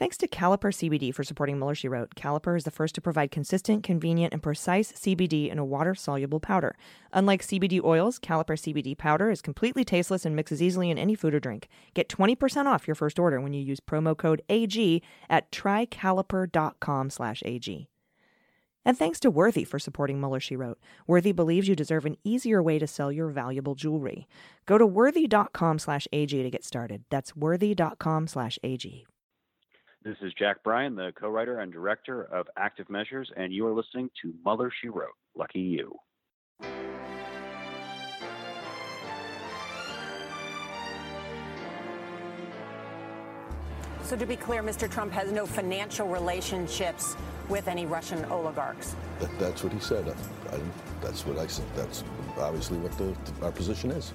Thanks to Caliper CBD for supporting Mueller, She Wrote. Caliper is the first to provide consistent, convenient, and precise CBD in a water soluble powder. Unlike CBD oils, Caliper CBD powder is completely tasteless and mixes easily in any food or drink. Get 20% off your first order when you use promo code AG at trycaliper.com slash AG. And thanks to Worthy for supporting Mueller, She Wrote. Worthy believes you deserve an easier way to sell your valuable jewelry. Go to worthy.com slash AG to get started. That's worthy.com slash AG. This is Jack Bryan, the co writer and director of Active Measures, and you are listening to Mueller She Wrote. Lucky you. So, to be clear, Mr. Trump has no financial relationships with any Russian oligarchs. That, that's what he said. I, I, that's what I said. That's obviously what the, our position is.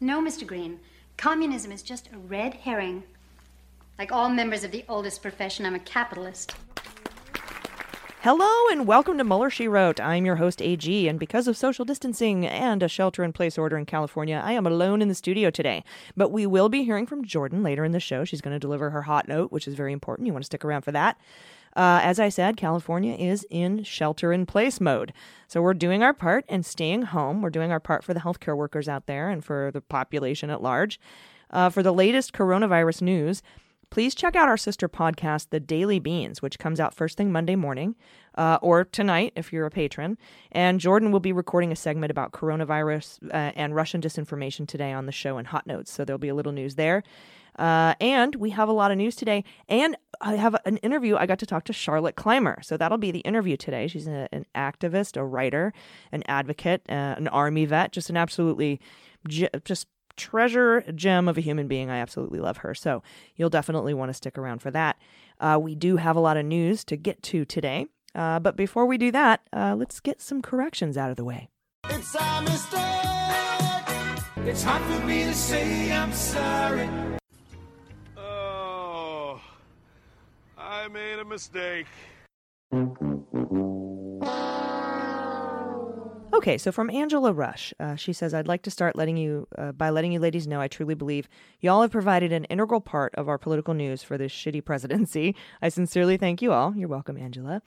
No, Mr. Green. Communism is just a red herring. Like all members of the oldest profession, I'm a capitalist. Hello and welcome to Mueller, She Wrote. I'm your host, AG, and because of social distancing and a shelter in place order in California, I am alone in the studio today. But we will be hearing from Jordan later in the show. She's going to deliver her hot note, which is very important. You want to stick around for that. Uh, as I said, California is in shelter in place mode. So we're doing our part and staying home. We're doing our part for the healthcare workers out there and for the population at large. Uh, for the latest coronavirus news, please check out our sister podcast, The Daily Beans, which comes out first thing Monday morning uh, or tonight if you're a patron. And Jordan will be recording a segment about coronavirus uh, and Russian disinformation today on the show in Hot Notes. So there'll be a little news there. Uh, and we have a lot of news today. And I have an interview. I got to talk to Charlotte Clymer. So that'll be the interview today. She's a, an activist, a writer, an advocate, uh, an army vet, just an absolutely just treasure gem of a human being. I absolutely love her. So you'll definitely want to stick around for that. Uh, we do have a lot of news to get to today. Uh, but before we do that, uh, let's get some corrections out of the way. It's a mistake. It's hard for me to say I'm sorry. I made a mistake. Okay, so from Angela Rush, uh, she says, "I'd like to start letting you uh, by letting you ladies know I truly believe y'all have provided an integral part of our political news for this shitty presidency. I sincerely thank you all. You're welcome, Angela."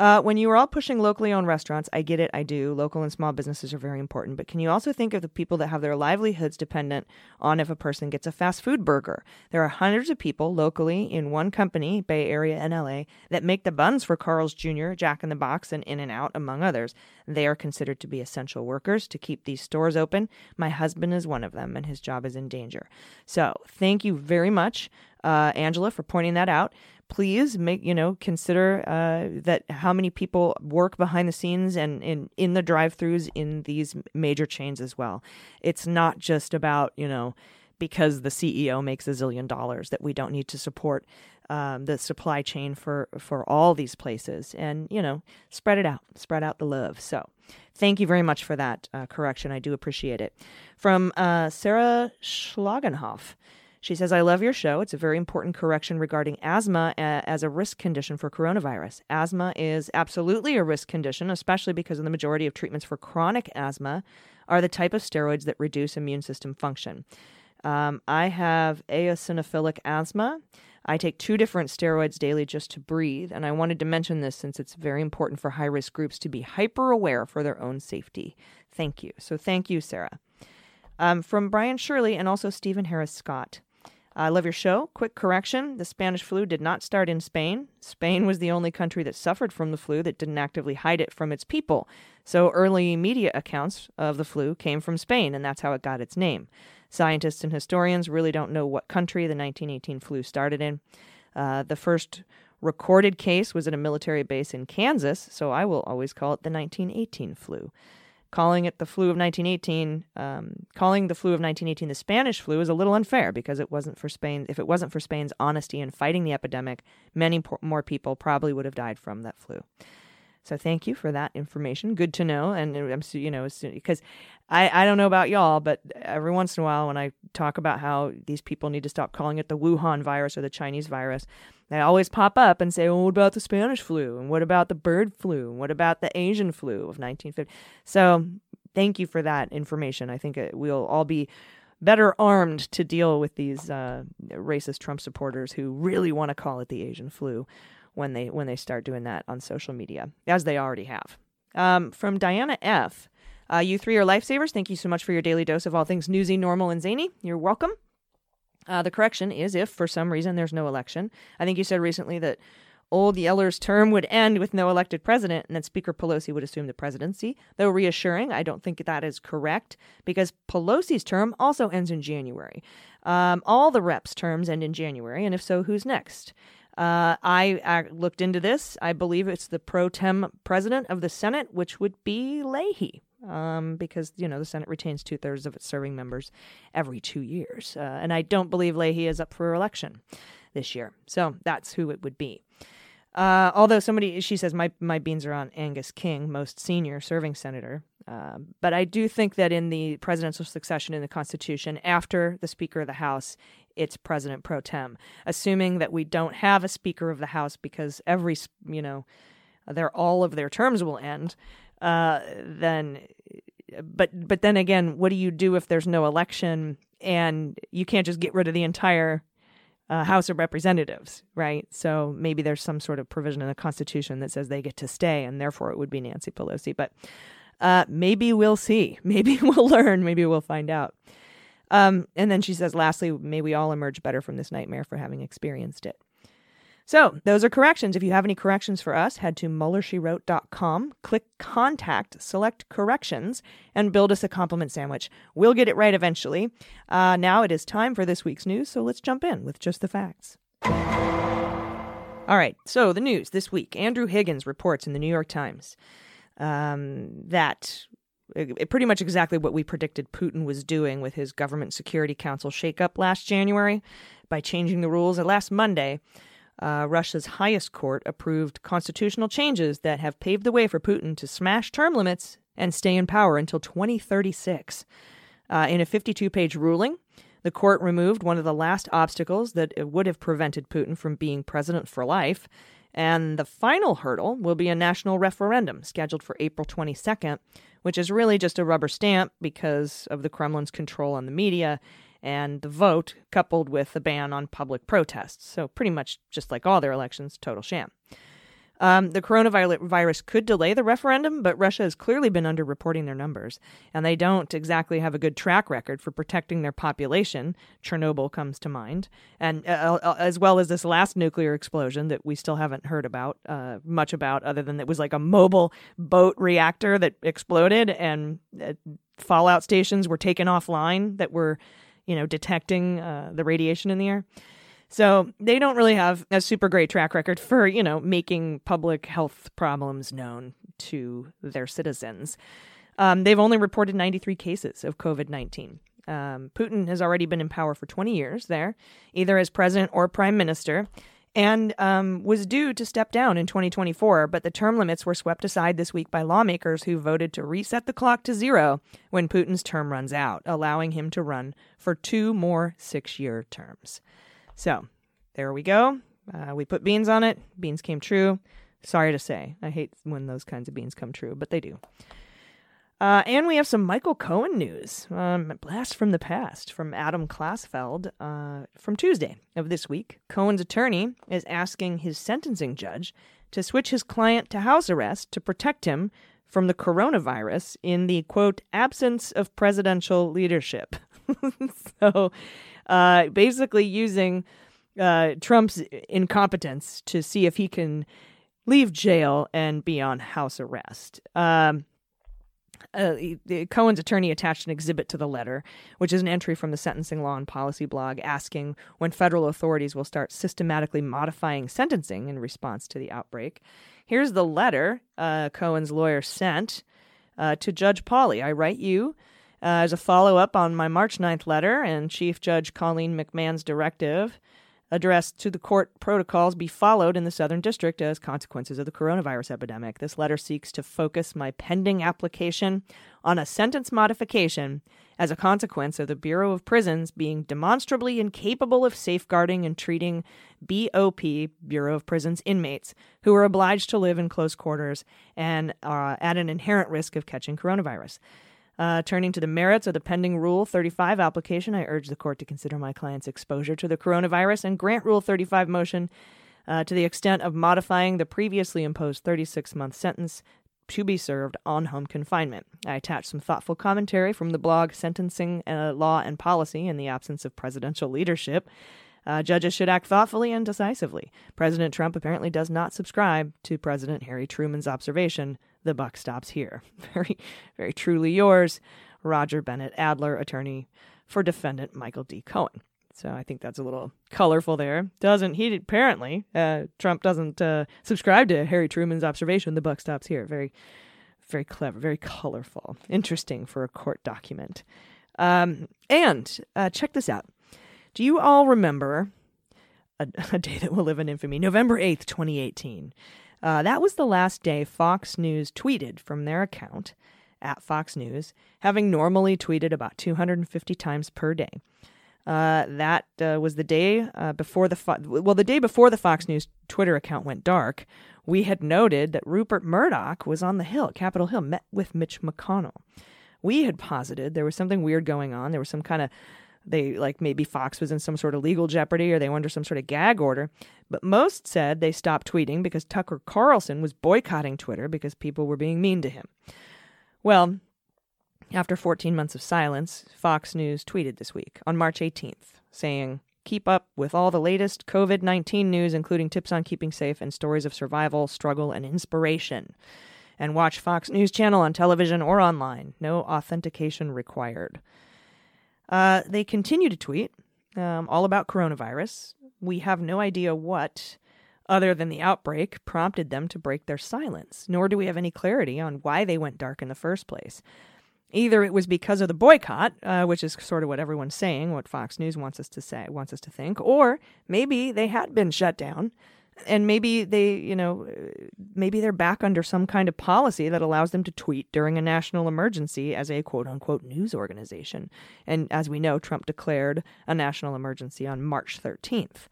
Uh, when you are all pushing locally owned restaurants, I get it, I do. Local and small businesses are very important. But can you also think of the people that have their livelihoods dependent on if a person gets a fast food burger? There are hundreds of people locally in one company, Bay Area and LA, that make the buns for Carl's Jr., Jack in the Box, and In-N-Out, among others. They are considered to be essential workers to keep these stores open. My husband is one of them, and his job is in danger. So thank you very much, uh, Angela, for pointing that out please make you know consider uh, that how many people work behind the scenes and in in the drive-throughs in these major chains as well. It's not just about you know because the CEO makes a zillion dollars that we don't need to support um, the supply chain for for all these places and you know spread it out, spread out the love. So. Thank you very much for that uh, correction. I do appreciate it. From uh, Sarah Schlagenhoff. She says, I love your show. It's a very important correction regarding asthma as a risk condition for coronavirus. Asthma is absolutely a risk condition, especially because the majority of treatments for chronic asthma are the type of steroids that reduce immune system function. Um, I have eosinophilic asthma. I take two different steroids daily just to breathe, and I wanted to mention this since it's very important for high risk groups to be hyper aware for their own safety. Thank you. So, thank you, Sarah. Um, from Brian Shirley and also Stephen Harris Scott. I love your show. Quick correction the Spanish flu did not start in Spain. Spain was the only country that suffered from the flu that didn't actively hide it from its people. So early media accounts of the flu came from Spain, and that's how it got its name. Scientists and historians really don't know what country the 1918 flu started in. Uh, the first recorded case was at a military base in Kansas, so I will always call it the 1918 flu. Calling it the flu of 1918, um, calling the flu of 1918 the Spanish flu is a little unfair because it wasn't for Spain. If it wasn't for Spain's honesty in fighting the epidemic, many more people probably would have died from that flu. So thank you for that information. Good to know. And uh, I'm you know because I I don't know about y'all, but every once in a while when I talk about how these people need to stop calling it the Wuhan virus or the Chinese virus, they always pop up and say, "Well, what about the Spanish flu? And what about the bird flu? And what about the Asian flu of 1950?" So thank you for that information. I think it, we'll all be better armed to deal with these uh, racist Trump supporters who really want to call it the Asian flu when they when they start doing that on social media, as they already have. Um, from Diana F. Uh, you three are lifesavers. Thank you so much for your daily dose of all things newsy, normal, and zany. You're welcome. Uh, the correction is if for some reason there's no election. I think you said recently that old Yeller's term would end with no elected president and that Speaker Pelosi would assume the presidency. Though reassuring, I don't think that is correct because Pelosi's term also ends in January. Um, all the reps' terms end in January, and if so, who's next? Uh, I, I, looked into this. I believe it's the pro tem president of the Senate, which would be Leahy, um, because you know the Senate retains two thirds of its serving members every two years, uh, and I don't believe Leahy is up for election this year. So that's who it would be. Uh, although somebody, she says, my my beans are on Angus King, most senior serving senator. Uh, but I do think that in the presidential succession in the Constitution, after the Speaker of the House, it's President pro tem, assuming that we don't have a Speaker of the House because every, you know, their all of their terms will end. Uh, then, but but then again, what do you do if there's no election and you can't just get rid of the entire uh, House of Representatives, right? So maybe there's some sort of provision in the Constitution that says they get to stay, and therefore it would be Nancy Pelosi. But uh, maybe we'll see. Maybe we'll learn. Maybe we'll find out. Um, and then she says, lastly, may we all emerge better from this nightmare for having experienced it. So, those are corrections. If you have any corrections for us, head to MuellerSheWrote.com, click Contact, select Corrections, and build us a compliment sandwich. We'll get it right eventually. Uh, now it is time for this week's news, so let's jump in with just the facts. All right, so the news this week Andrew Higgins reports in the New York Times um, that pretty much exactly what we predicted Putin was doing with his government security council shakeup last January by changing the rules. Last Monday, uh, Russia's highest court approved constitutional changes that have paved the way for Putin to smash term limits and stay in power until 2036. Uh, in a 52 page ruling, the court removed one of the last obstacles that would have prevented Putin from being president for life and the final hurdle will be a national referendum scheduled for April 22nd, which is really just a rubber stamp because of the Kremlin's control on the media and the vote coupled with the ban on public protests. So, pretty much just like all their elections, total sham. Um, the coronavirus could delay the referendum, but Russia has clearly been underreporting their numbers, and they don't exactly have a good track record for protecting their population. Chernobyl comes to mind, and uh, uh, as well as this last nuclear explosion that we still haven't heard about uh, much about, other than it was like a mobile boat reactor that exploded, and uh, fallout stations were taken offline that were, you know, detecting uh, the radiation in the air. So they don't really have a super great track record for, you know, making public health problems known to their citizens. Um, they've only reported 93 cases of COVID 19. Um, Putin has already been in power for 20 years there, either as president or prime minister, and um, was due to step down in 2024. But the term limits were swept aside this week by lawmakers who voted to reset the clock to zero when Putin's term runs out, allowing him to run for two more six year terms. So there we go. Uh, we put beans on it. Beans came true. Sorry to say. I hate when those kinds of beans come true, but they do. Uh, and we have some Michael Cohen news. Um, blast from the past from Adam Klasfeld uh, from Tuesday of this week. Cohen's attorney is asking his sentencing judge to switch his client to house arrest to protect him from the coronavirus in the quote absence of presidential leadership. so uh, basically using uh, Trump's incompetence to see if he can leave jail and be on house arrest. Um, uh, Cohen's attorney attached an exhibit to the letter, which is an entry from the Sentencing Law and Policy blog asking when federal authorities will start systematically modifying sentencing in response to the outbreak. Here's the letter uh, Cohen's lawyer sent uh, to Judge Pauley. I write you uh, as a follow up on my March 9th letter and Chief Judge Colleen McMahon's directive addressed to the court protocols be followed in the Southern District as consequences of the coronavirus epidemic. This letter seeks to focus my pending application on a sentence modification as a consequence of the Bureau of Prisons being demonstrably incapable of safeguarding and treating BOP, Bureau of Prisons inmates, who are obliged to live in close quarters and are at an inherent risk of catching coronavirus. Uh, turning to the merits of the pending Rule 35 application, I urge the court to consider my client's exposure to the coronavirus and grant Rule 35 motion uh, to the extent of modifying the previously imposed 36 month sentence to be served on home confinement. I attach some thoughtful commentary from the blog Sentencing uh, Law and Policy in the absence of presidential leadership. Uh, judges should act thoughtfully and decisively. President Trump apparently does not subscribe to President Harry Truman's observation the buck stops here. Very, very truly yours, Roger Bennett Adler, attorney for defendant Michael D. Cohen. So I think that's a little colorful there. Doesn't he? Apparently, uh, Trump doesn't uh, subscribe to Harry Truman's observation. The buck stops here. Very, very clever. Very colorful. Interesting for a court document. Um, and uh, check this out. Do you all remember a, a day that will live in infamy? November eighth, twenty eighteen. Uh, that was the last day Fox News tweeted from their account at Fox News, having normally tweeted about 250 times per day. Uh, that uh, was the day uh, before the Fo- well, the day before the Fox News Twitter account went dark. We had noted that Rupert Murdoch was on the Hill, Capitol Hill, met with Mitch McConnell. We had posited there was something weird going on. There was some kind of they like maybe Fox was in some sort of legal jeopardy or they were under some sort of gag order. But most said they stopped tweeting because Tucker Carlson was boycotting Twitter because people were being mean to him. Well, after 14 months of silence, Fox News tweeted this week on March 18th saying, Keep up with all the latest COVID 19 news, including tips on keeping safe and stories of survival, struggle, and inspiration. And watch Fox News Channel on television or online. No authentication required. Uh, they continue to tweet um, all about coronavirus. We have no idea what, other than the outbreak, prompted them to break their silence, nor do we have any clarity on why they went dark in the first place. Either it was because of the boycott, uh, which is sort of what everyone's saying, what Fox News wants us to say, wants us to think, or maybe they had been shut down and maybe they, you know, maybe they're back under some kind of policy that allows them to tweet during a national emergency as a quote unquote news organization. And as we know, Trump declared a national emergency on March 13th.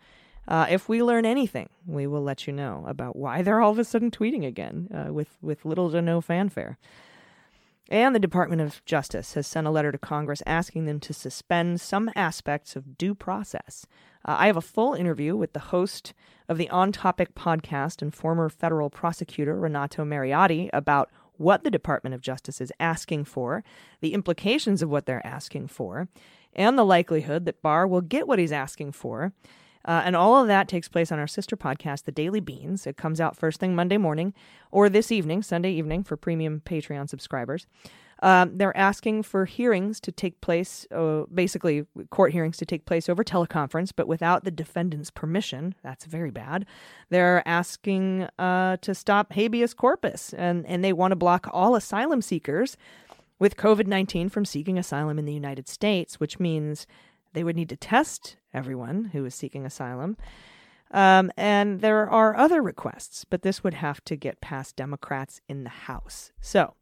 Uh, if we learn anything, we will let you know about why they're all of a sudden tweeting again uh, with, with little to no fanfare. And the Department of Justice has sent a letter to Congress asking them to suspend some aspects of due process. Uh, I have a full interview with the host of the On Topic podcast and former federal prosecutor Renato Mariotti about what the Department of Justice is asking for, the implications of what they're asking for, and the likelihood that Barr will get what he's asking for. Uh, and all of that takes place on our sister podcast, The Daily Beans. It comes out first thing Monday morning or this evening, Sunday evening, for premium Patreon subscribers. Um, they're asking for hearings to take place, uh, basically court hearings to take place over teleconference, but without the defendant's permission. That's very bad. They're asking uh, to stop habeas corpus, and, and they want to block all asylum seekers with COVID 19 from seeking asylum in the United States, which means they would need to test everyone who is seeking asylum. Um, and there are other requests, but this would have to get past Democrats in the House. So,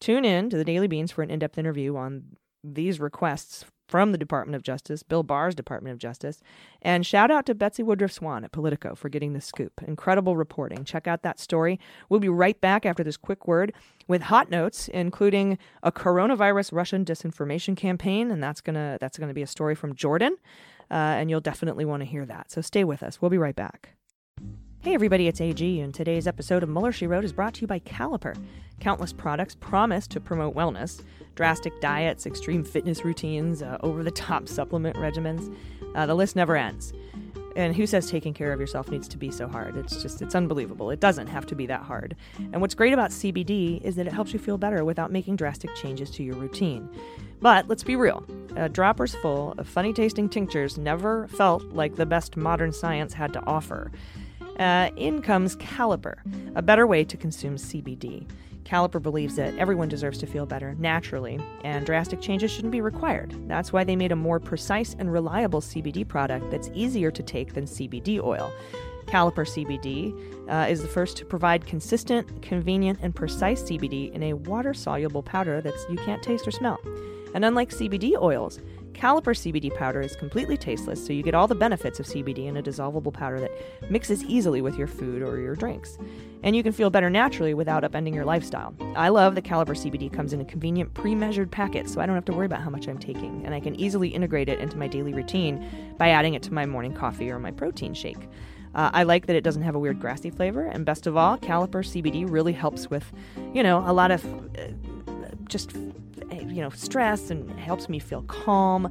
Tune in to the Daily Beans for an in depth interview on these requests from the Department of Justice, Bill Barr's Department of Justice. And shout out to Betsy Woodruff Swan at Politico for getting the scoop. Incredible reporting. Check out that story. We'll be right back after this quick word with hot notes, including a coronavirus Russian disinformation campaign, and that's gonna that's gonna be a story from Jordan, uh, and you'll definitely want to hear that. So stay with us. We'll be right back. Hey everybody, it's AG, and today's episode of Mueller She Wrote is brought to you by Caliper. Countless products promise to promote wellness drastic diets, extreme fitness routines, uh, over the top supplement regimens. Uh, the list never ends. And who says taking care of yourself needs to be so hard? It's just, it's unbelievable. It doesn't have to be that hard. And what's great about CBD is that it helps you feel better without making drastic changes to your routine. But let's be real a dropper's full of funny tasting tinctures never felt like the best modern science had to offer. Uh, in comes Caliper, a better way to consume CBD. Caliper believes that everyone deserves to feel better naturally, and drastic changes shouldn't be required. That's why they made a more precise and reliable CBD product that's easier to take than CBD oil. Caliper CBD uh, is the first to provide consistent, convenient, and precise CBD in a water soluble powder that you can't taste or smell. And unlike CBD oils, Caliper CBD powder is completely tasteless, so you get all the benefits of CBD in a dissolvable powder that mixes easily with your food or your drinks. And you can feel better naturally without upending your lifestyle. I love that Caliper CBD comes in a convenient pre measured packet, so I don't have to worry about how much I'm taking, and I can easily integrate it into my daily routine by adding it to my morning coffee or my protein shake. Uh, I like that it doesn't have a weird grassy flavor, and best of all, Caliper CBD really helps with, you know, a lot of uh, just you know stress and helps me feel calm.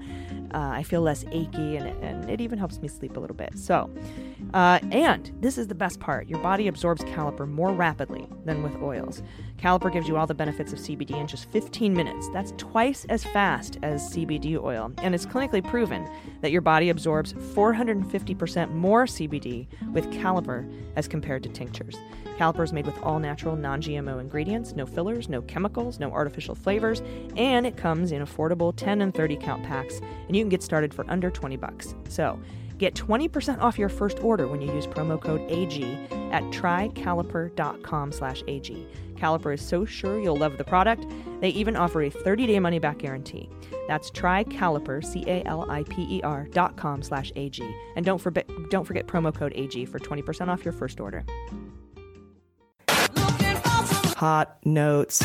Uh, I feel less achy, and, and it even helps me sleep a little bit. So, uh, and this is the best part: your body absorbs caliper more rapidly than with oils. Caliper gives you all the benefits of CBD in just 15 minutes. That's twice as fast as CBD oil, and it's clinically proven that your body absorbs 450% more CBD with Caliper as compared to tinctures. Caliper is made with all natural, non GMO ingredients, no fillers, no chemicals, no artificial flavors, and it comes in affordable 10 and 30 count packs, and you can get started for under 20 bucks. So, Get 20% off your first order when you use promo code AG at trycaliper.com slash AG. Caliper is so sure you'll love the product, they even offer a 30-day money-back guarantee. That's trycaliper, C-A-L-I-P-E-R dot com slash AG. And don't, forget don't forget promo code AG for 20% off your first order. Hot notes.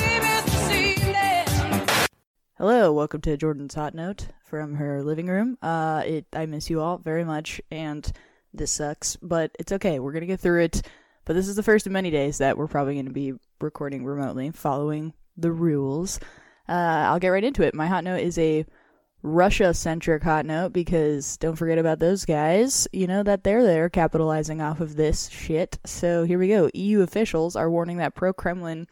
Hello, welcome to Jordan's Hot Note from her living room. Uh, it I miss you all very much, and this sucks, but it's okay. We're gonna get through it. But this is the first of many days that we're probably going to be recording remotely, following the rules. Uh, I'll get right into it. My hot note is a Russia centric hot note because don't forget about those guys. You know that they're there capitalizing off of this shit. So here we go. EU officials are warning that pro Kremlin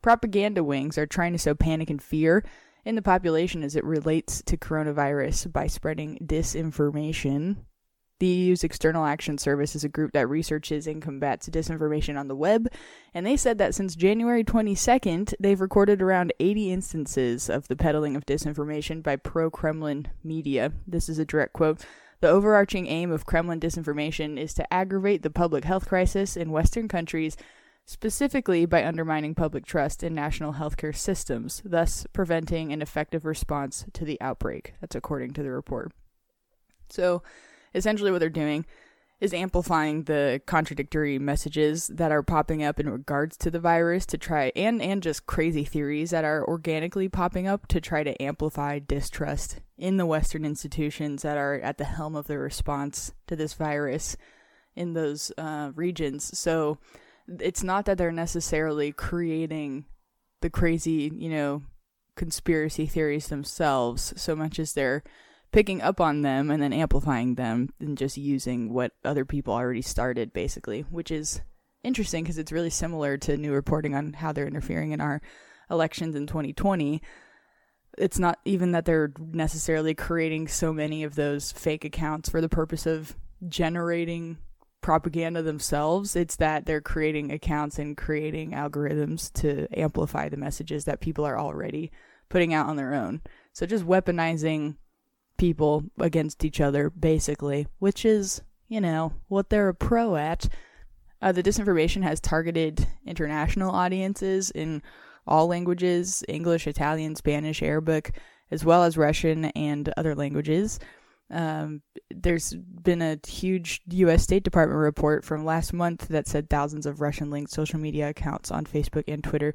propaganda wings are trying to sow panic and fear in the population as it relates to coronavirus by spreading disinformation. The EU's External Action Service is a group that researches and combats disinformation on the web, and they said that since January 22nd, they've recorded around 80 instances of the peddling of disinformation by pro Kremlin media. This is a direct quote. The overarching aim of Kremlin disinformation is to aggravate the public health crisis in Western countries specifically by undermining public trust in national healthcare systems, thus preventing an effective response to the outbreak. That's according to the report. So, essentially, what they're doing is amplifying the contradictory messages that are popping up in regards to the virus to try and and just crazy theories that are organically popping up to try to amplify distrust in the western institutions that are at the helm of the response to this virus in those uh, regions. So it's not that they're necessarily creating the crazy, you know, conspiracy theories themselves so much as they're picking up on them and then amplifying them and just using what other people already started basically, which is interesting because it's really similar to new reporting on how they're interfering in our elections in 2020. It's not even that they're necessarily creating so many of those fake accounts for the purpose of generating propaganda themselves. It's that they're creating accounts and creating algorithms to amplify the messages that people are already putting out on their own. So just weaponizing people against each other, basically, which is, you know, what they're a pro at. Uh, the disinformation has targeted international audiences in all languages English, Italian, Spanish, Arabic, as well as Russian and other languages. Um, there's been a huge U.S. State Department report from last month that said thousands of Russian linked social media accounts on Facebook and Twitter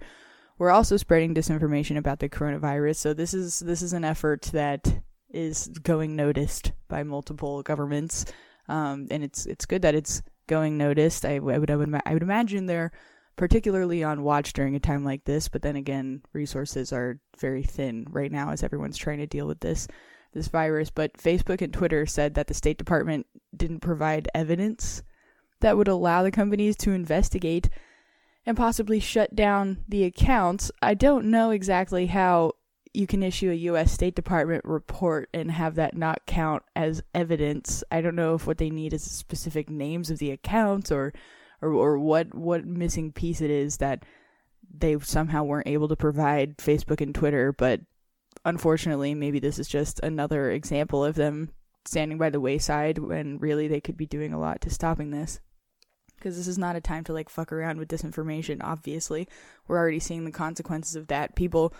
were also spreading disinformation about the coronavirus. So this is this is an effort that is going noticed by multiple governments, um, and it's it's good that it's going noticed. I, I would I would I would imagine they're particularly on watch during a time like this. But then again, resources are very thin right now as everyone's trying to deal with this this virus. But Facebook and Twitter said that the State Department didn't provide evidence that would allow the companies to investigate and possibly shut down the accounts. I don't know exactly how you can issue a US State Department report and have that not count as evidence. I don't know if what they need is specific names of the accounts or or, or what what missing piece it is that they somehow weren't able to provide Facebook and Twitter, but unfortunately maybe this is just another example of them standing by the wayside when really they could be doing a lot to stopping this. Because this is not a time to like fuck around with disinformation obviously. We're already seeing the consequences of that. People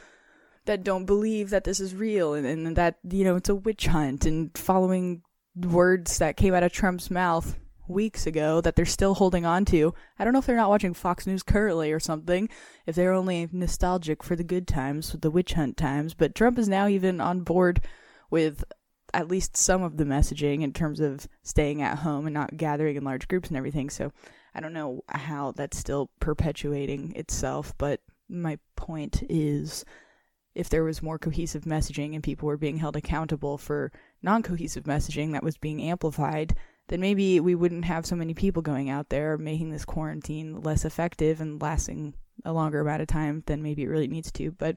that don't believe that this is real and, and that you know it's a witch hunt and following words that came out of trump's mouth weeks ago that they're still holding on to i don't know if they're not watching fox news currently or something if they're only nostalgic for the good times the witch hunt times but trump is now even on board with at least some of the messaging in terms of staying at home and not gathering in large groups and everything. So I don't know how that's still perpetuating itself, but my point is if there was more cohesive messaging and people were being held accountable for non cohesive messaging that was being amplified, then maybe we wouldn't have so many people going out there making this quarantine less effective and lasting a longer amount of time than maybe it really needs to. But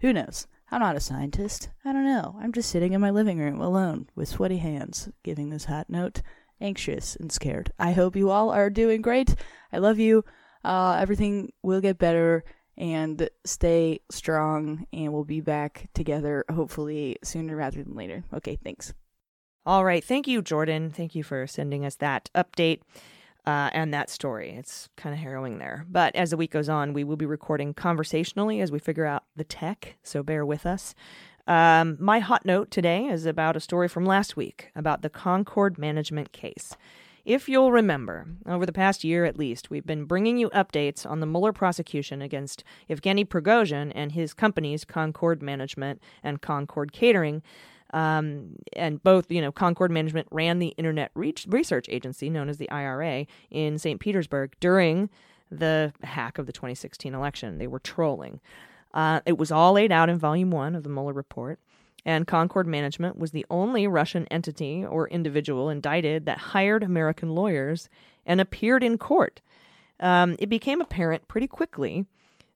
who knows? I'm not a scientist. I don't know. I'm just sitting in my living room alone with sweaty hands, giving this hot note, anxious and scared. I hope you all are doing great. I love you. Uh, everything will get better and stay strong, and we'll be back together hopefully sooner rather than later. Okay, thanks. All right. Thank you, Jordan. Thank you for sending us that update uh, and that story. It's kind of harrowing there. But as the week goes on, we will be recording conversationally as we figure out the tech, so bear with us. Um, my hot note today is about a story from last week about the Concord management case. If you'll remember, over the past year at least, we've been bringing you updates on the Mueller prosecution against Evgeny Prigozhin and his companies, Concord Management and Concord Catering, um, and both, you know, Concord Management ran the Internet Research Agency, known as the IRA, in St. Petersburg during the hack of the 2016 election. They were trolling. Uh, it was all laid out in Volume 1 of the Mueller report. And Concord Management was the only Russian entity or individual indicted that hired American lawyers and appeared in court. Um, it became apparent pretty quickly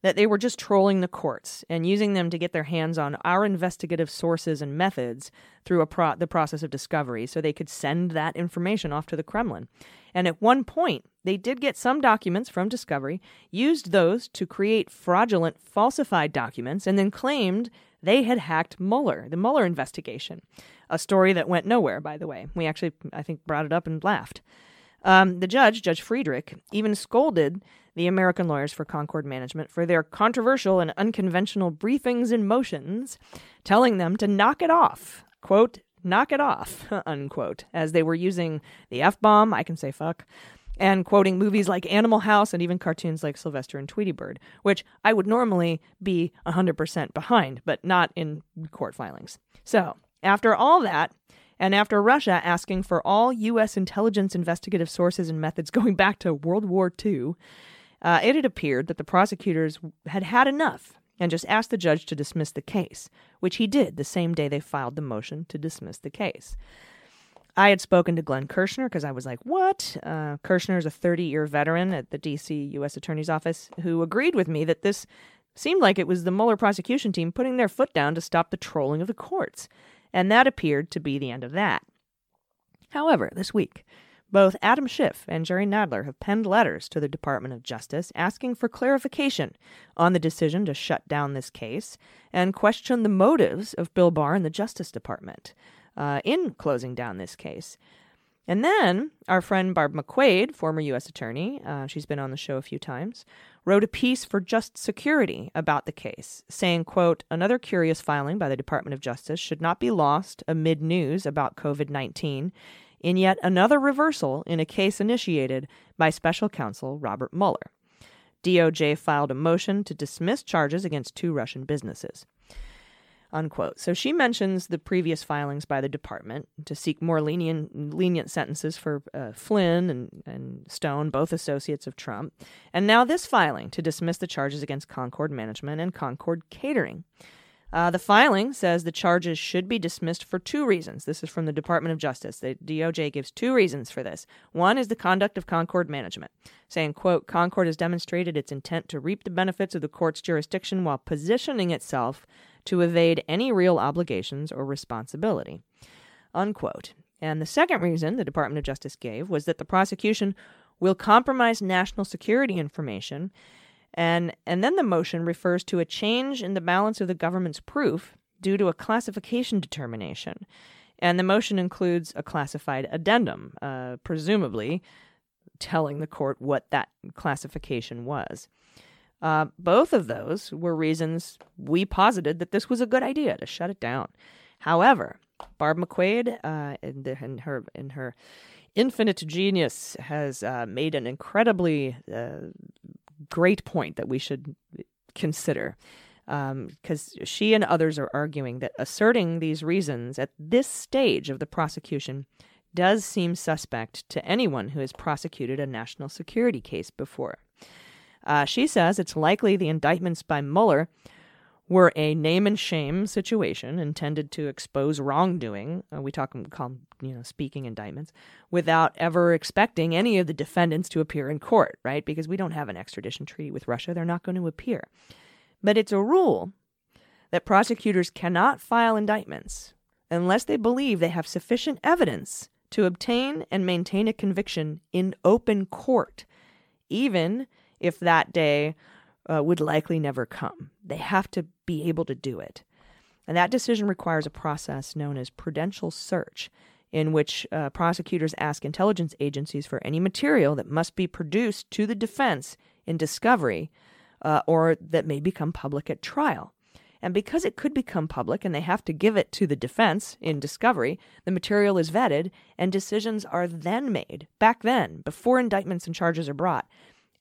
that they were just trolling the courts and using them to get their hands on our investigative sources and methods through pro- the process of discovery so they could send that information off to the Kremlin. And at one point, they did get some documents from Discovery, used those to create fraudulent, falsified documents, and then claimed they had hacked Mueller, the Mueller investigation. A story that went nowhere, by the way. We actually, I think, brought it up and laughed. Um, the judge, Judge Friedrich, even scolded the American Lawyers for Concord Management for their controversial and unconventional briefings and motions, telling them to knock it off. Quote, knock it off, unquote, as they were using the F bomb, I can say fuck, and quoting movies like Animal House and even cartoons like Sylvester and Tweety Bird, which I would normally be 100% behind, but not in court filings. So, after all that, and after Russia asking for all U.S. intelligence investigative sources and methods going back to World War II, uh, it had appeared that the prosecutors had had enough and just asked the judge to dismiss the case, which he did the same day they filed the motion to dismiss the case. I had spoken to Glenn Kirschner because I was like, what? Uh, Kirschner is a 30 year veteran at the D.C. U.S. Attorney's Office who agreed with me that this seemed like it was the Mueller prosecution team putting their foot down to stop the trolling of the courts. And that appeared to be the end of that. However, this week, both Adam Schiff and Jerry Nadler have penned letters to the Department of Justice asking for clarification on the decision to shut down this case and question the motives of Bill Barr and the Justice Department uh, in closing down this case. And then our friend Barb McQuade, former U.S. Attorney, uh, she's been on the show a few times, wrote a piece for Just Security about the case, saying, quote, another curious filing by the Department of Justice should not be lost amid news about COVID 19 in yet another reversal in a case initiated by special counsel Robert Mueller. DOJ filed a motion to dismiss charges against two Russian businesses. Unquote. So she mentions the previous filings by the department to seek more lenient lenient sentences for uh, Flynn and, and Stone, both associates of Trump, and now this filing to dismiss the charges against Concord Management and Concord Catering. Uh, the filing says the charges should be dismissed for two reasons. This is from the Department of Justice. The DOJ gives two reasons for this. One is the conduct of Concord management, saying, quote, Concord has demonstrated its intent to reap the benefits of the court's jurisdiction while positioning itself to evade any real obligations or responsibility. Unquote. And the second reason the Department of Justice gave was that the prosecution will compromise national security information. And, and then the motion refers to a change in the balance of the government's proof due to a classification determination. And the motion includes a classified addendum, uh, presumably telling the court what that classification was. Uh, both of those were reasons we posited that this was a good idea to shut it down. However, Barb McQuade, uh, in, in, her in her infinite genius, has uh, made an incredibly uh, great point that we should consider. Because um, she and others are arguing that asserting these reasons at this stage of the prosecution does seem suspect to anyone who has prosecuted a national security case before. Uh, she says it's likely the indictments by Mueller were a name and shame situation intended to expose wrongdoing. Uh, we talk call them, you know speaking indictments without ever expecting any of the defendants to appear in court, right? Because we don't have an extradition treaty with Russia; they're not going to appear. But it's a rule that prosecutors cannot file indictments unless they believe they have sufficient evidence to obtain and maintain a conviction in open court, even if that day uh, would likely never come. They have to be able to do it. And that decision requires a process known as prudential search, in which uh, prosecutors ask intelligence agencies for any material that must be produced to the defense in discovery uh, or that may become public at trial. And because it could become public and they have to give it to the defense in discovery, the material is vetted and decisions are then made, back then, before indictments and charges are brought,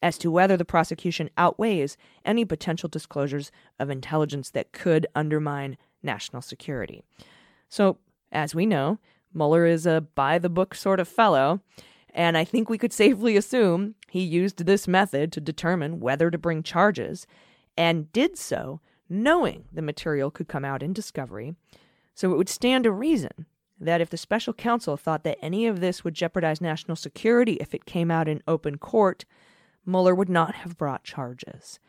as to whether the prosecution outweighs any potential disclosures of intelligence that could undermine national security. So, as we know, Mueller is a by the book sort of fellow, and I think we could safely assume he used this method to determine whether to bring charges, and did so knowing the material could come out in discovery. So it would stand to reason that if the special counsel thought that any of this would jeopardize national security if it came out in open court, Mueller would not have brought charges.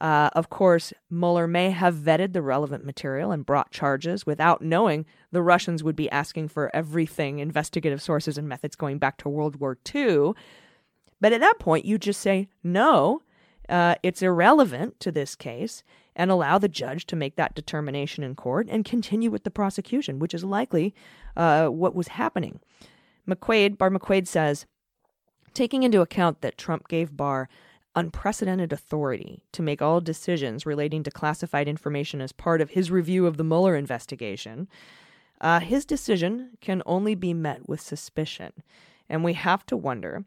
Uh, of course, Mueller may have vetted the relevant material and brought charges without knowing the Russians would be asking for everything investigative sources and methods going back to World War II. But at that point, you just say, no, uh, it's irrelevant to this case, and allow the judge to make that determination in court and continue with the prosecution, which is likely uh, what was happening. McQuade, Barb McQuade says, taking into account that Trump gave Barr unprecedented authority to make all decisions relating to classified information as part of his review of the Mueller investigation, uh, his decision can only be met with suspicion. And we have to wonder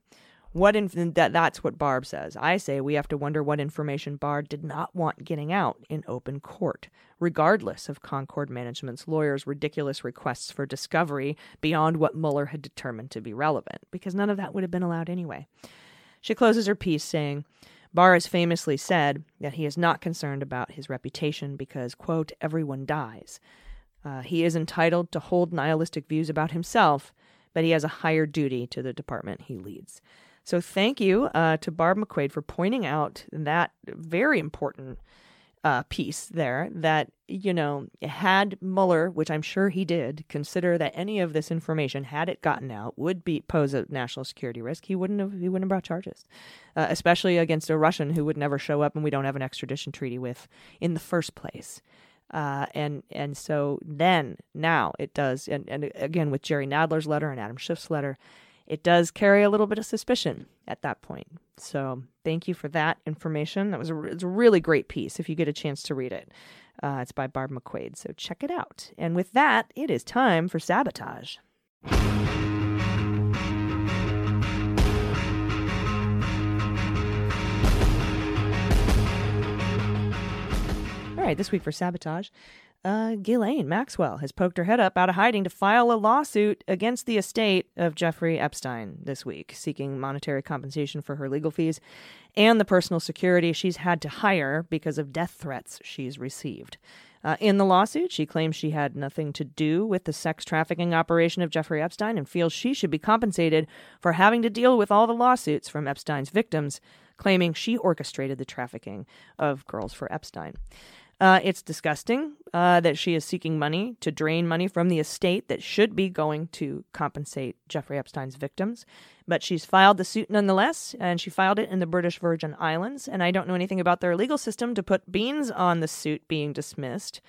what that that's what Barb says. I say we have to wonder what information Barr did not want getting out in open court, regardless of Concord Management's lawyers' ridiculous requests for discovery beyond what Mueller had determined to be relevant, because none of that would have been allowed anyway. She closes her piece saying, Barr has famously said that he is not concerned about his reputation because, quote, everyone dies. Uh, he is entitled to hold nihilistic views about himself, but he has a higher duty to the department he leads. So thank you uh, to Barb McQuade for pointing out that very important uh, piece there that, you know, had Mueller, which I'm sure he did, consider that any of this information, had it gotten out, would be pose a national security risk, he wouldn't have he wouldn't have brought charges, uh, especially against a Russian who would never show up and we don't have an extradition treaty with in the first place. Uh, and and so then now it does, and, and again with Jerry Nadler's letter and Adam Schiff's letter, it does carry a little bit of suspicion at that point. So thank you for that information. That was a, it's a really great piece if you get a chance to read it. Uh, it's by Barb McQuade, so check it out. And with that, it is time for sabotage. All right, this week for sabotage, uh, Ghislaine Maxwell has poked her head up out of hiding to file a lawsuit against the estate of Jeffrey Epstein this week, seeking monetary compensation for her legal fees and the personal security she's had to hire because of death threats she's received. Uh, in the lawsuit, she claims she had nothing to do with the sex trafficking operation of Jeffrey Epstein and feels she should be compensated for having to deal with all the lawsuits from Epstein's victims, claiming she orchestrated the trafficking of girls for Epstein. Uh, it's disgusting uh, that she is seeking money to drain money from the estate that should be going to compensate Jeffrey Epstein's victims. But she's filed the suit nonetheless, and she filed it in the British Virgin Islands. And I don't know anything about their legal system to put beans on the suit being dismissed,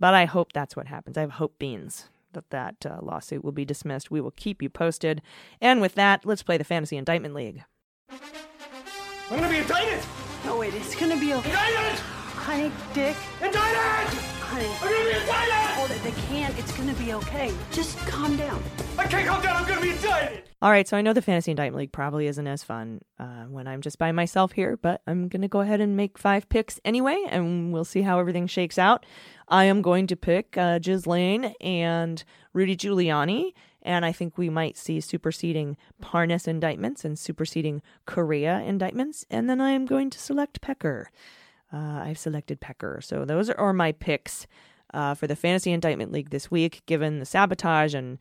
but I hope that's what happens. I have hope beans that that uh, lawsuit will be dismissed. We will keep you posted. And with that, let's play the Fantasy Indictment League. I'm gonna be indicted! No, wait, it's gonna be okay. Indicted! Honey, Dick. Indicted! Honey. I'm gonna be indicted! Hold it, they can't. It's gonna be okay. Just calm down. I can't calm down, I'm gonna be indicted! All right, so I know the Fantasy Indictment League probably isn't as fun uh, when I'm just by myself here, but I'm going to go ahead and make five picks anyway, and we'll see how everything shakes out. I am going to pick uh, Ghislaine and Rudy Giuliani, and I think we might see superseding Parnas indictments and superseding Correia indictments, and then I am going to select Pecker. Uh, I've selected Pecker. So those are my picks uh, for the Fantasy Indictment League this week, given the sabotage and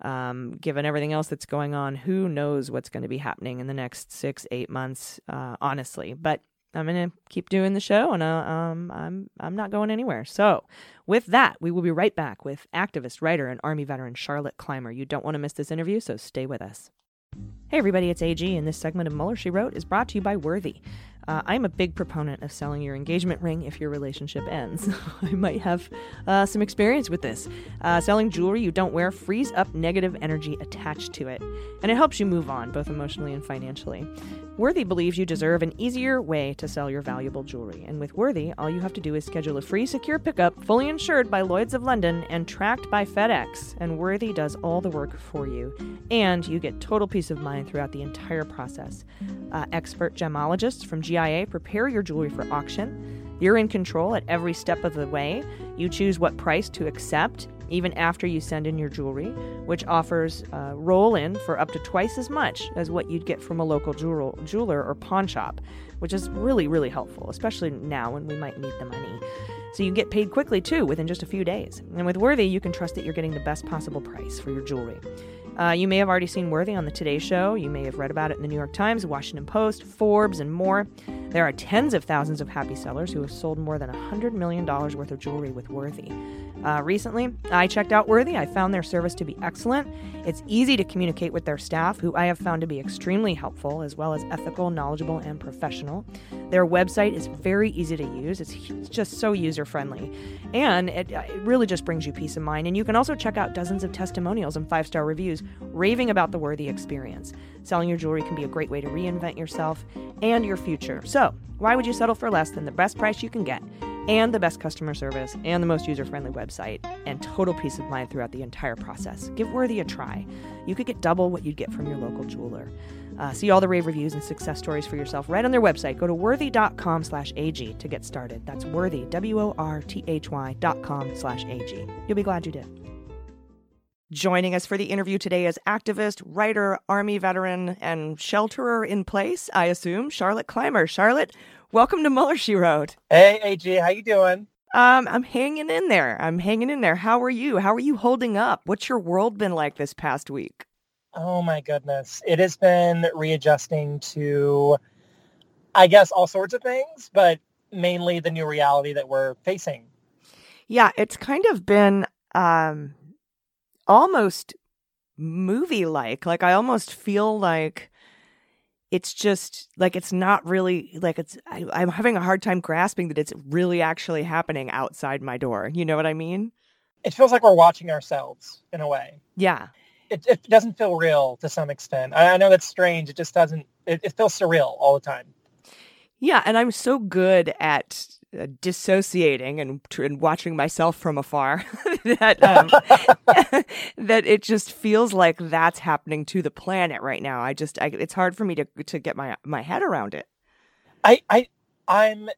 um, given everything else that's going on. Who knows what's going to be happening in the next six, eight months, uh, honestly. But I'm going to keep doing the show and uh, um, I'm, I'm not going anywhere. So, with that, we will be right back with activist, writer, and Army veteran Charlotte Clymer. You don't want to miss this interview, so stay with us. Hey, everybody, it's AG, and this segment of Mueller, She Wrote is brought to you by Worthy. Uh, I'm a big proponent of selling your engagement ring if your relationship ends. I might have uh, some experience with this. Uh, selling jewelry you don't wear frees up negative energy attached to it, and it helps you move on, both emotionally and financially. Worthy believes you deserve an easier way to sell your valuable jewelry, and with Worthy, all you have to do is schedule a free secure pickup, fully insured by Lloyds of London and tracked by FedEx, and Worthy does all the work for you, and you get total peace of mind throughout the entire process. Uh, expert gemologists from GIA prepare your jewelry for auction. You're in control at every step of the way. You choose what price to accept, even after you send in your jewelry, which offers uh, roll in for up to twice as much as what you'd get from a local jeweler, jeweler or pawn shop, which is really, really helpful, especially now when we might need the money. So you get paid quickly too, within just a few days. And with Worthy, you can trust that you're getting the best possible price for your jewelry. Uh, you may have already seen Worthy on the Today Show. You may have read about it in the New York Times, Washington Post, Forbes, and more. There are tens of thousands of happy sellers who have sold more than $100 million worth of jewelry with Worthy. Uh, recently, I checked out Worthy. I found their service to be excellent. It's easy to communicate with their staff, who I have found to be extremely helpful, as well as ethical, knowledgeable, and professional. Their website is very easy to use, it's just so user friendly. And it, it really just brings you peace of mind. And you can also check out dozens of testimonials and five star reviews raving about the Worthy experience. Selling your jewelry can be a great way to reinvent yourself and your future. So, why would you settle for less than the best price you can get? and the best customer service and the most user friendly website and total peace of mind throughout the entire process. Give Worthy a try. You could get double what you'd get from your local jeweler. Uh, see all the rave reviews and success stories for yourself right on their website. Go to worthy.com slash AG to get started. That's worthy, W O R T H Y dot com slash AG. You'll be glad you did. Joining us for the interview today is activist, writer, Army veteran, and shelterer in place, I assume, Charlotte Clymer. Charlotte, welcome to Mueller, She Wrote. Hey, AG, how you doing? Um, I'm hanging in there. I'm hanging in there. How are you? How are you holding up? What's your world been like this past week? Oh my goodness. It has been readjusting to, I guess, all sorts of things, but mainly the new reality that we're facing. Yeah, it's kind of been um almost movie like. Like I almost feel like it's just like it's not really like it's I, i'm having a hard time grasping that it's really actually happening outside my door you know what i mean It feels like we're watching ourselves in a way. yeah It, it doesn't feel real to some extent. I, I know that's strange. It just doesn't, it, it feels surreal all the time. yeah and i'm so good at uh, dissociating and, tr- and watching myself from afar that um, that it just feels like that's happening to the planet right now i just I, it's hard for me to to get my my head around it I, I, I'm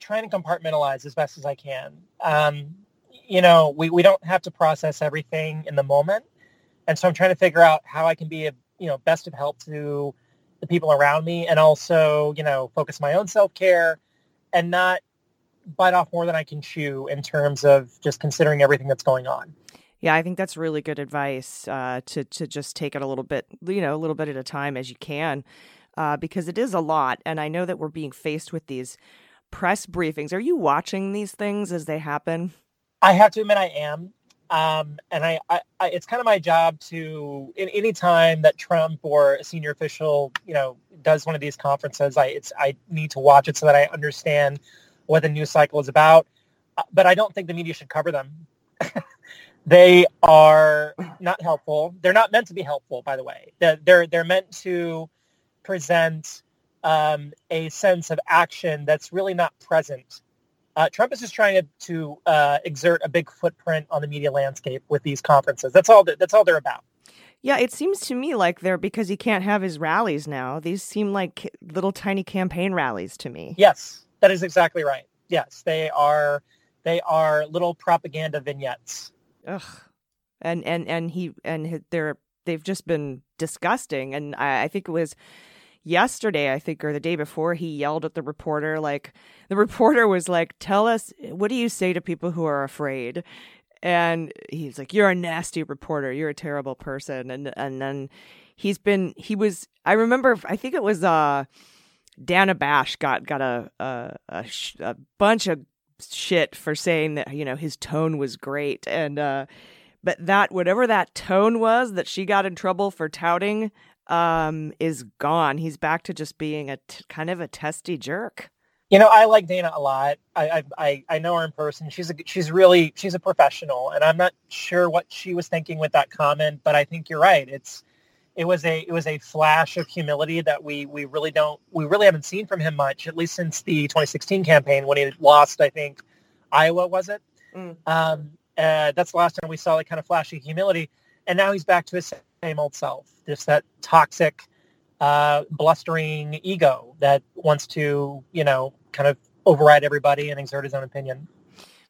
trying to compartmentalize as best as I can. Um, you know, we, we don't have to process everything in the moment. And so I'm trying to figure out how I can be a, you know, best of help to the people around me and also, you know, focus my own self-care and not bite off more than I can chew in terms of just considering everything that's going on. Yeah, I think that's really good advice uh, to to just take it a little bit, you know, a little bit at a time as you can, uh, because it is a lot. And I know that we're being faced with these press briefings. Are you watching these things as they happen? I have to admit I am. Um, and I, I, I, it's kind of my job to, in any time that Trump or a senior official, you know, does one of these conferences, I, it's, I need to watch it so that I understand what the news cycle is about. Uh, but I don't think the media should cover them. they are not helpful. They're not meant to be helpful, by the way. They're, they're, they're meant to present um, a sense of action that's really not present. Uh, Trump is just trying to, to uh, exert a big footprint on the media landscape with these conferences. That's all. That, that's all they're about. Yeah, it seems to me like they're because he can't have his rallies now. These seem like little tiny campaign rallies to me. Yes, that is exactly right. Yes, they are. They are little propaganda vignettes. Ugh, and and and he and they're they've just been disgusting. And I, I think it was yesterday, I think, or the day before, he yelled at the reporter. Like, the reporter was like, Tell us, what do you say to people who are afraid? And he's like, You're a nasty reporter. You're a terrible person. And, and then he's been, he was, I remember, I think it was, uh, Dana Bash got, got a, a, a, a bunch of shit for saying that, you know, his tone was great. And, uh, but that whatever that tone was that she got in trouble for touting um, is gone. He's back to just being a t- kind of a testy jerk. You know, I like Dana a lot. I, I I know her in person. She's a she's really she's a professional, and I'm not sure what she was thinking with that comment, but I think you're right. It's it was a it was a flash of humility that we we really don't we really haven't seen from him much, at least since the 2016 campaign when he lost. I think Iowa was it. Mm. Um, uh, that's the last time we saw like kind of flashy humility, and now he's back to his same old self, just that toxic, uh, blustering ego that wants to, you know, kind of override everybody and exert his own opinion.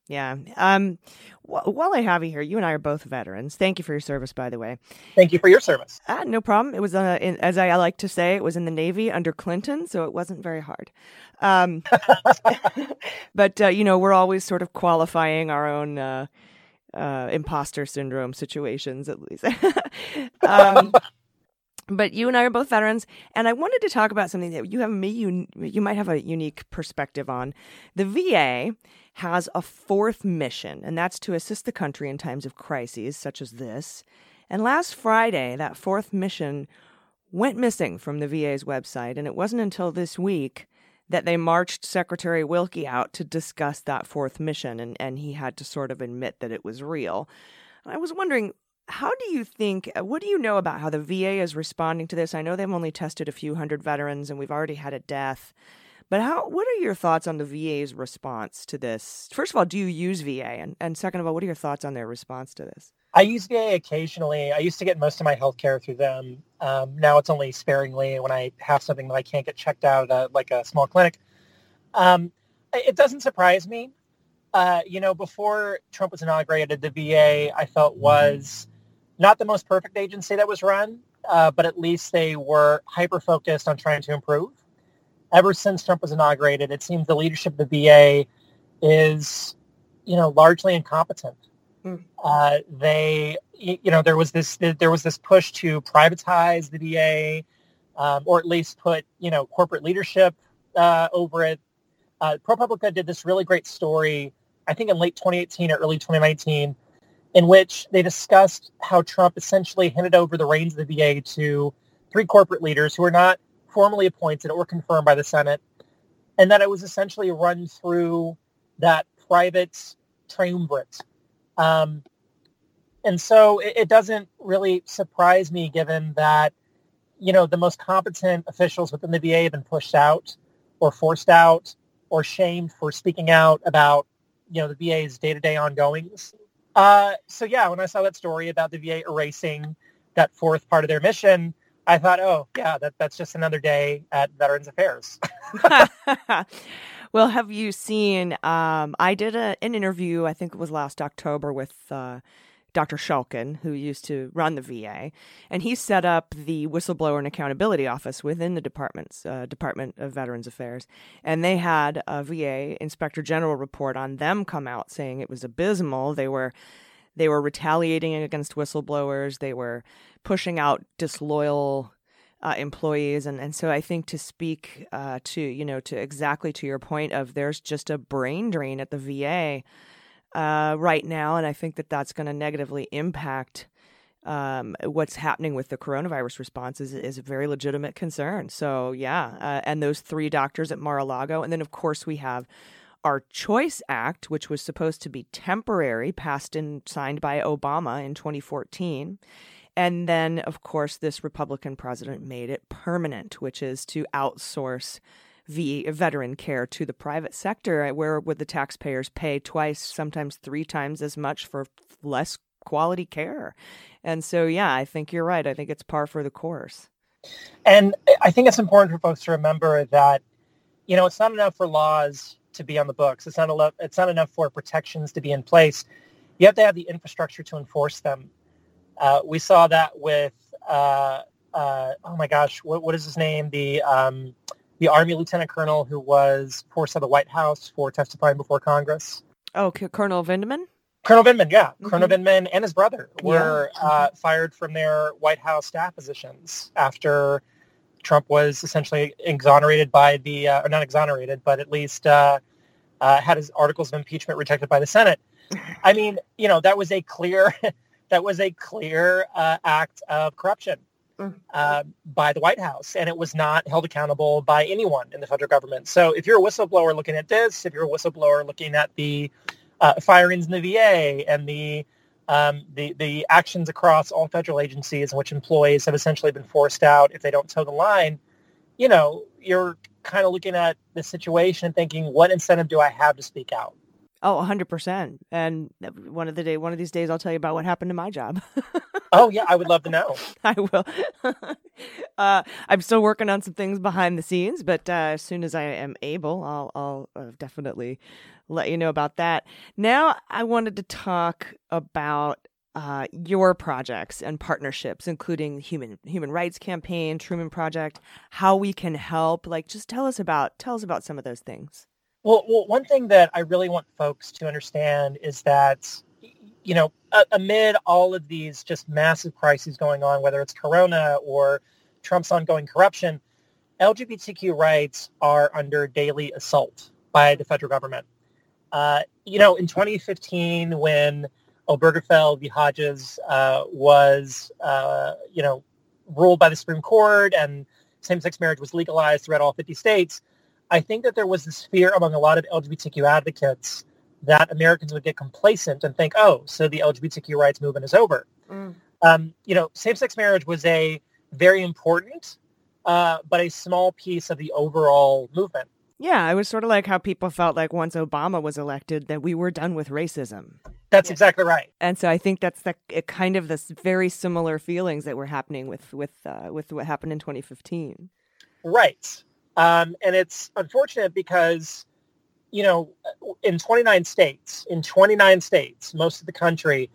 Yeah. Um, while I have you here, you and I are both veterans. Thank you for your service, by the way. Thank you for your service. Uh, no problem. It was, uh, in, as I like to say, it was in the Navy under Clinton, so it wasn't very hard. Um, but, uh, you know, we're always sort of qualifying our own uh, uh, imposter syndrome situations, at least. um, but you and I are both veterans, and I wanted to talk about something that you have me you you might have a unique perspective on. The VA has a fourth mission, and that's to assist the country in times of crises such as this. And last Friday, that fourth mission went missing from the VA's website, and it wasn't until this week that they marched Secretary Wilkie out to discuss that fourth mission, and, and he had to sort of admit that it was real. I was wondering, how do you think, uh, what do you know about how the VA is responding to this? I know they've only tested a few hundred veterans and we've already had a death. But how? What are your thoughts on the VA's response to this? First of all, do you use VA? And, and second of all, what are your thoughts on their response to this? I use VA occasionally. I used to get most of my health care through them. Um, now it's only sparingly when I have something that I can't get checked out at like a small clinic. Um, it doesn't surprise me. Uh, you know, before Trump was inaugurated, the VA I felt was not the most perfect agency that was run, uh, but at least they were hyper focused on trying to improve. Ever since Trump was inaugurated, it seems the leadership of the VA is, you know, largely incompetent. Mm. Uh, they, you know, there was this there was this push to privatize the VA, um, or at least put you know corporate leadership uh, over it. Uh, ProPublica did this really great story, I think in late 2018 or early 2019, in which they discussed how Trump essentially handed over the reins of the VA to three corporate leaders who were not formally appointed or confirmed by the Senate, and that it was essentially run through that private triumvirate um, and so it, it doesn't really surprise me given that, you know, the most competent officials within the VA have been pushed out or forced out or shamed for speaking out about, you know, the VA's day-to-day ongoings. Uh, so yeah, when I saw that story about the VA erasing that fourth part of their mission, I thought, oh yeah, that that's just another day at Veterans Affairs. well, have you seen? Um, I did a, an interview. I think it was last October with. Uh, Dr. Shulkin, who used to run the VA, and he set up the Whistleblower and Accountability Office within the department's uh, Department of Veterans Affairs, and they had a VA Inspector General report on them come out saying it was abysmal. They were they were retaliating against whistleblowers. They were pushing out disloyal uh, employees, and and so I think to speak uh, to you know to exactly to your point of there's just a brain drain at the VA uh, right now, and I think that that's going to negatively impact um, what's happening with the coronavirus response is, is a very legitimate concern. So yeah, uh, and those three doctors at Mar-a-Lago, and then of course we have our Choice Act, which was supposed to be temporary, passed and signed by Obama in 2014. And then, of course, this Republican president made it permanent, which is to outsource v- veteran care to the private sector, uh, where would the taxpayers pay twice, sometimes three times as much for less quality care? And so, yeah, I think you're right. I think it's par for the course. And I think it's important for folks to remember that, you know, it's not enough for laws to be on the books. It's not enough. It's not enough for protections to be in place. You have to have the infrastructure to enforce them. Uh, we saw that with, uh, uh, oh my gosh, what, what is his name? The um, the Army Lieutenant Colonel who was forced out of the White House for testifying before Congress. Oh, Colonel Vindman? Colonel Vindman, yeah. Mm-hmm. Colonel Vindman and his brother were yeah. uh, fired from their White House staff positions after Trump was essentially exonerated by the, uh, or not exonerated, but at least uh, uh had his articles of impeachment rejected by the Senate. I mean, you know, that was a clear, that was a clear uh, act of corruption uh, by the White House, and it was not held accountable by anyone in the federal government. So if you're a whistleblower looking at this, if you're a whistleblower looking at the uh, firings in the VA and the um, the the actions across all federal agencies in which employees have essentially been forced out if they don't toe the line, you know, you're kind of looking at the situation and thinking, what incentive do I have to speak out? Oh, 100%. And one of the day one of these days I'll tell you about what happened to my job. oh, yeah, I would love to know. I will. uh, I'm still working on some things behind the scenes, but uh, as soon as I am able, I'll I'll uh, definitely let you know about that. Now, I wanted to talk about uh, your projects and partnerships, including Human Human Rights Campaign, Truman Project, how we can help. Like, just tell us about tell us about some of those things. Well, well, one thing that I really want folks to understand is that, you know, amid all of these just massive crises going on, whether it's Corona or Trump's ongoing corruption, LGBTQ rights are under daily assault by the federal government. Uh, you know, in 2015, when Obergefell v. Hodges uh, was, uh, you know, ruled by the Supreme Court and same-sex marriage was legalized throughout all 50 states, I think that there was this fear among a lot of LGBTQ advocates that Americans would get complacent and think, oh, so the LGBTQ rights movement is over. Mm. Um, you know, same-sex marriage was a very important, uh, but a small piece of the overall movement. Yeah, it was sort of like how people felt like once Obama was elected that we were done with racism. That's yeah. exactly right. And so I think that's the kind of this very similar feelings that were happening with with uh, with what happened in 2015. Right. Um, and it's unfortunate because, you know, in 29 states, in 29 states, most of the country,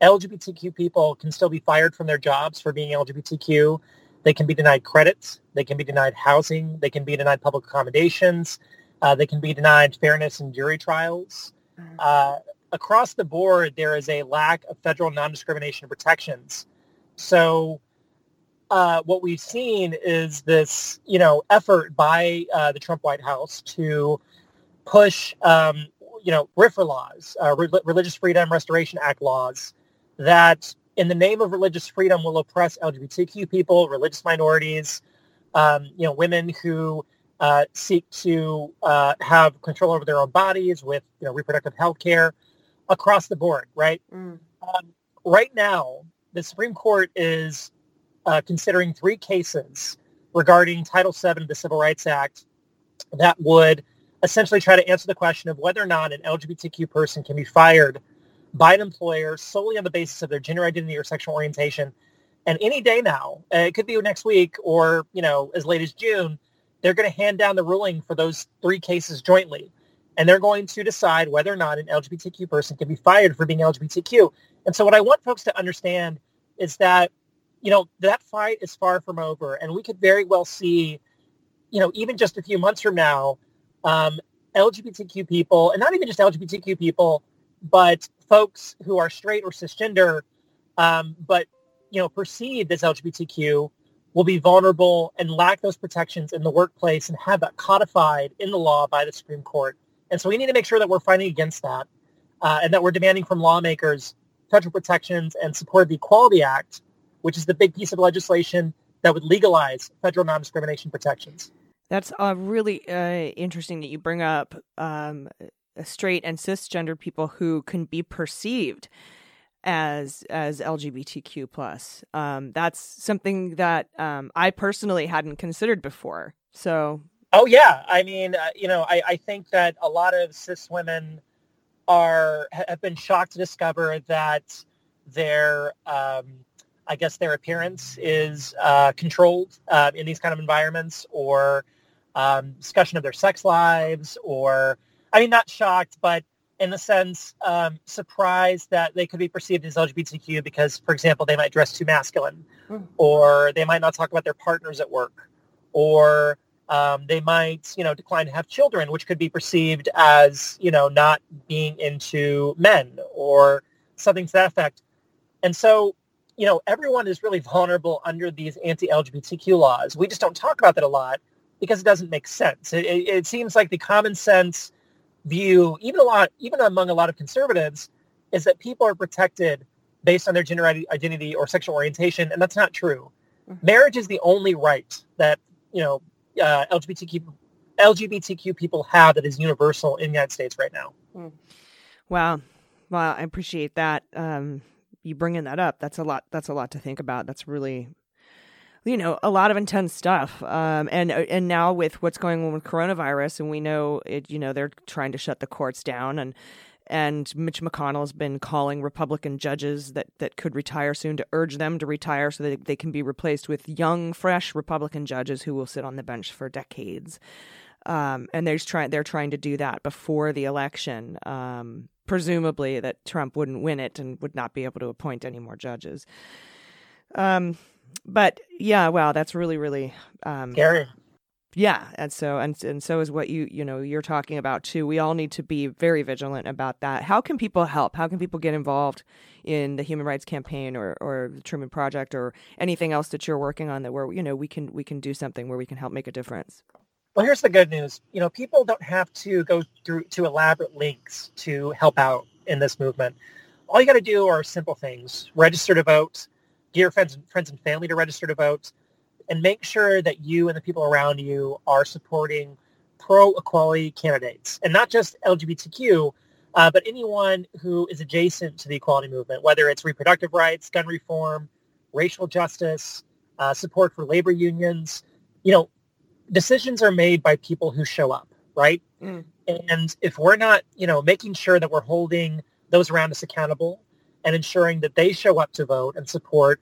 LGBTQ people can still be fired from their jobs for being LGBTQ. They can be denied credits. They can be denied housing. They can be denied public accommodations. Uh, they can be denied fairness in jury trials. Mm. Uh, across the board, there is a lack of federal non-discrimination protections. So uh, what we've seen is this, you know, effort by uh, the Trump White House to push, um, you know, RFRA laws, uh, Re- Religious Freedom Restoration Act laws, that in the name of religious freedom will oppress LGBTQ people, religious minorities, um, you know, women who uh, seek to uh, have control over their own bodies with, you know, reproductive health care across the board, right? Mm. Um, right now, the Supreme Court is uh, considering three cases regarding Title VII of the Civil Rights Act that would essentially try to answer the question of whether or not an LGBTQ person can be fired by an employer solely on the basis of their gender identity or sexual orientation And any day now, uh, it could be next week or, you know, as late as June, they're going to hand down the ruling for those three cases jointly. And they're going to decide whether or not an LGBTQ person can be fired for being LGBTQ. And so what I want folks to understand is that, you know, that fight is far from over. And we could very well see, you know, even just a few months from now, um, LGBTQ people, and not even just LGBTQ people, but folks who are straight or cisgender, um, but you know perceived as LGBTQ, will be vulnerable and lack those protections in the workplace and have that codified in the law by the Supreme Court. And so we need to make sure that we're fighting against that uh, and that we're demanding from lawmakers federal protections and support the Equality Act, which is the big piece of legislation that would legalize federal non-discrimination protections. That's uh, really uh, interesting that you bring up um, straight and cisgender people who can be perceived as as LGBTQ plus. Um, that's something that um, I personally hadn't considered before. So, oh yeah, I mean, uh, you know, I, I think that a lot of cis women are have been shocked to discover that their um, I guess their appearance is uh, controlled uh, in these kind of environments, or um, discussion of their sex lives, or I mean, not shocked, but in the sense um, surprised that they could be perceived as LGBTQ because, for example, they might dress too masculine, mm. or they might not talk about their partners at work, or um, they might, you know, decline to have children, which could be perceived as, you know, not being into men or something to that effect. And so, you know, everyone is really vulnerable under these anti-LGBTQ laws. We just don't talk about that a lot because it doesn't make sense. It, it, it seems like the common sense view, even a lot, even among a lot of conservatives, is that people are protected based on their gender identity or sexual orientation, and that's not true. Mm-hmm. Marriage is the only right that you know uh, LGBTQ LGBTQ people have that is universal in the United States right now. Mm. Wow, well, I appreciate that. Um, you bringing that up. That's a lot. That's a lot to think about. That's really you know a lot of intense stuff um, and uh, and now with what's going on with coronavirus and we know it you know they're trying to shut the courts down and and Mitch McConnell has been calling Republican judges that, that could retire soon to urge them to retire so that they can be replaced with young, fresh Republican judges who will sit on the bench for decades. Um, and they're trying they're trying to do that before the election, um, presumably that Trump wouldn't win it and would not be able to appoint any more judges. Um, but yeah, wow, that's really really um, scary. Yeah, and so and and so is what you you know you're talking about too. We all need to be very vigilant about that. How can people help? How can people get involved in the Human Rights Campaign or or the Truman Project or anything else that you're working on that where you know we can we can do something where we can help make a difference? Well, here's the good news. You know, people don't have to go through to elaborate links to help out in this movement. All you got to do are simple things: register to vote, your friends, and friends and family to register to vote, and make sure that you and the people around you are supporting pro-equality candidates, and not just LGBTQ, uh, but anyone who is adjacent to the equality movement, whether it's reproductive rights, gun reform, racial justice, uh, support for labor unions. You know, decisions are made by people who show up, right? Mm. And if we're not, you know, making sure that we're holding those around us accountable and ensuring that they show up to vote and support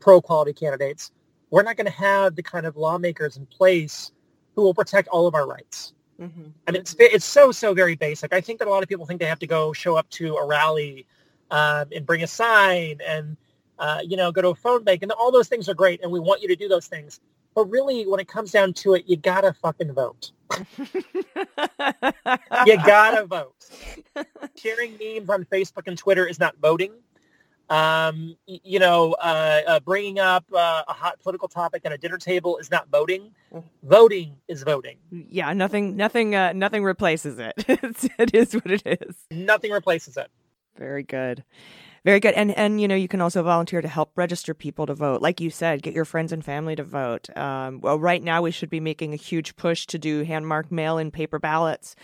pro-quality candidates, we're not going to have the kind of lawmakers in place who will protect all of our rights. Mm-hmm. And it's it's so so very basic. I think that a lot of people think they have to go show up to a rally um, and bring a sign and uh, you know go to a phone bank and all those things are great and we want you to do those things. But really, when it comes down to it, you gotta fucking vote. you gotta vote. Sharing memes on Facebook and Twitter is not voting um, you know, uh, uh, bringing up uh, a hot political topic at a dinner table is not voting. Voting is voting. Yeah, nothing, nothing, uh, nothing replaces it. it is what it is. Nothing replaces it. Very good. Very good. And and you know, you can also volunteer to help register people to vote. Like you said, get your friends and family to vote. Um, well, right now we should be making a huge push to do hand marked mail and paper ballots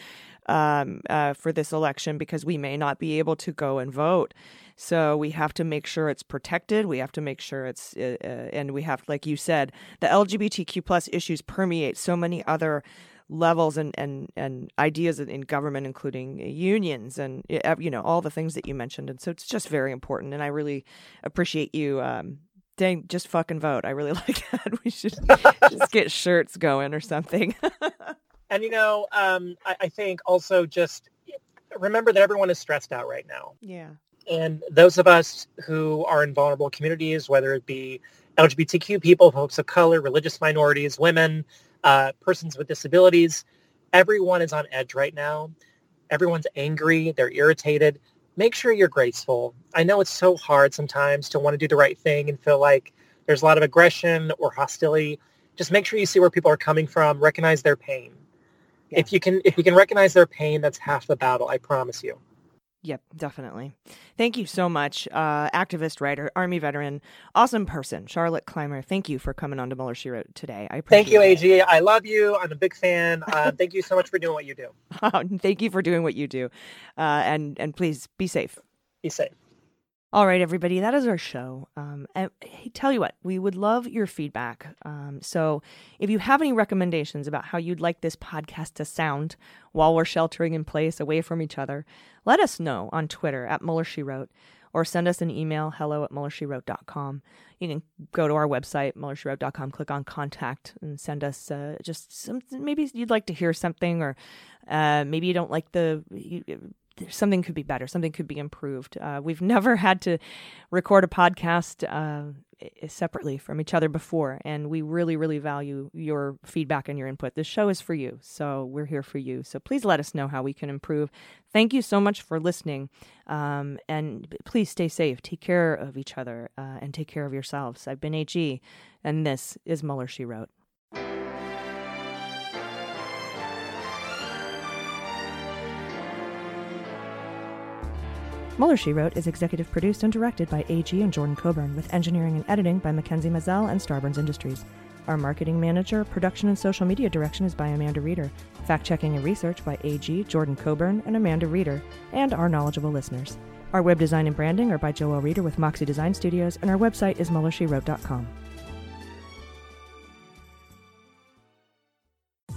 um, uh, for this election because we may not be able to go and vote. So we have to make sure it's protected. We have to make sure it's, uh, uh and we have, like you said, the LGBTQ plus issues permeate so many other levels and and and ideas in government, including unions and you know all the things that you mentioned. And so it's just very important. And I really appreciate you um, Dang, just fucking vote. I really like that. We should just get shirts going or something. And you know, um, I, I think also just remember that everyone is stressed out right now. yeah. And those of us who are in vulnerable communities, whether it be LGBTQ people, folks of color, religious minorities, women, uh, persons with disabilities, everyone is on edge right now. Everyone's angry. They're irritated. Make sure you're graceful. I know it's so hard sometimes to want to do the right thing and feel like there's a lot of aggression or hostility. Just make sure you see where people are coming from. Recognize their pain. If you can, if you can recognize their pain, that's half the battle. I promise you. Yep, definitely. Thank you so much, uh, activist, writer, army veteran, awesome person, Charlotte Clymer. Thank you for coming on to Mueller She Wrote today. I appreciate Thank you, it. AG. I love you. I'm a big fan. Uh, thank you so much for doing what you do. Thank you for doing what you do, uh, and and please be safe. Be safe. All right, everybody, that is our show. Um, and tell you what, we would love your feedback. Um, so if you have any recommendations about how you'd like this podcast to sound while we're sheltering in place away from each other, let us know on Twitter at Mueller She Wrote or send us an email, hello at MuellerSheWrote.com. You can go to our website, MuellerSheWrote.com, click on contact and send us uh, just some, maybe you'd like to hear something or uh, maybe you don't like the, something could be better, something could be improved. Uh, we've never had to record a podcast uh, separately from each other before, and we really, really value your feedback and your input. This show is for you, so we're here for you. So please let us know how we can improve. Thank you so much for listening, um, and please stay safe. Take care of each other uh, and take care of yourselves. I've been AG, and this is Mueller She Wrote. Mueller She Wrote is executive produced and directed by AG and Jordan Coburn, with engineering and editing by Mackenzie Mazzell and Starburns Industries. Our marketing manager, production, and social media direction is by Amanda Reeder. Fact checking and research by AG, Jordan Coburn, and Amanda Reeder, and our knowledgeable listeners. Our web design and branding are by Joel Reeder with Moxie Design Studios, and our website is MuellerSheWrote.com.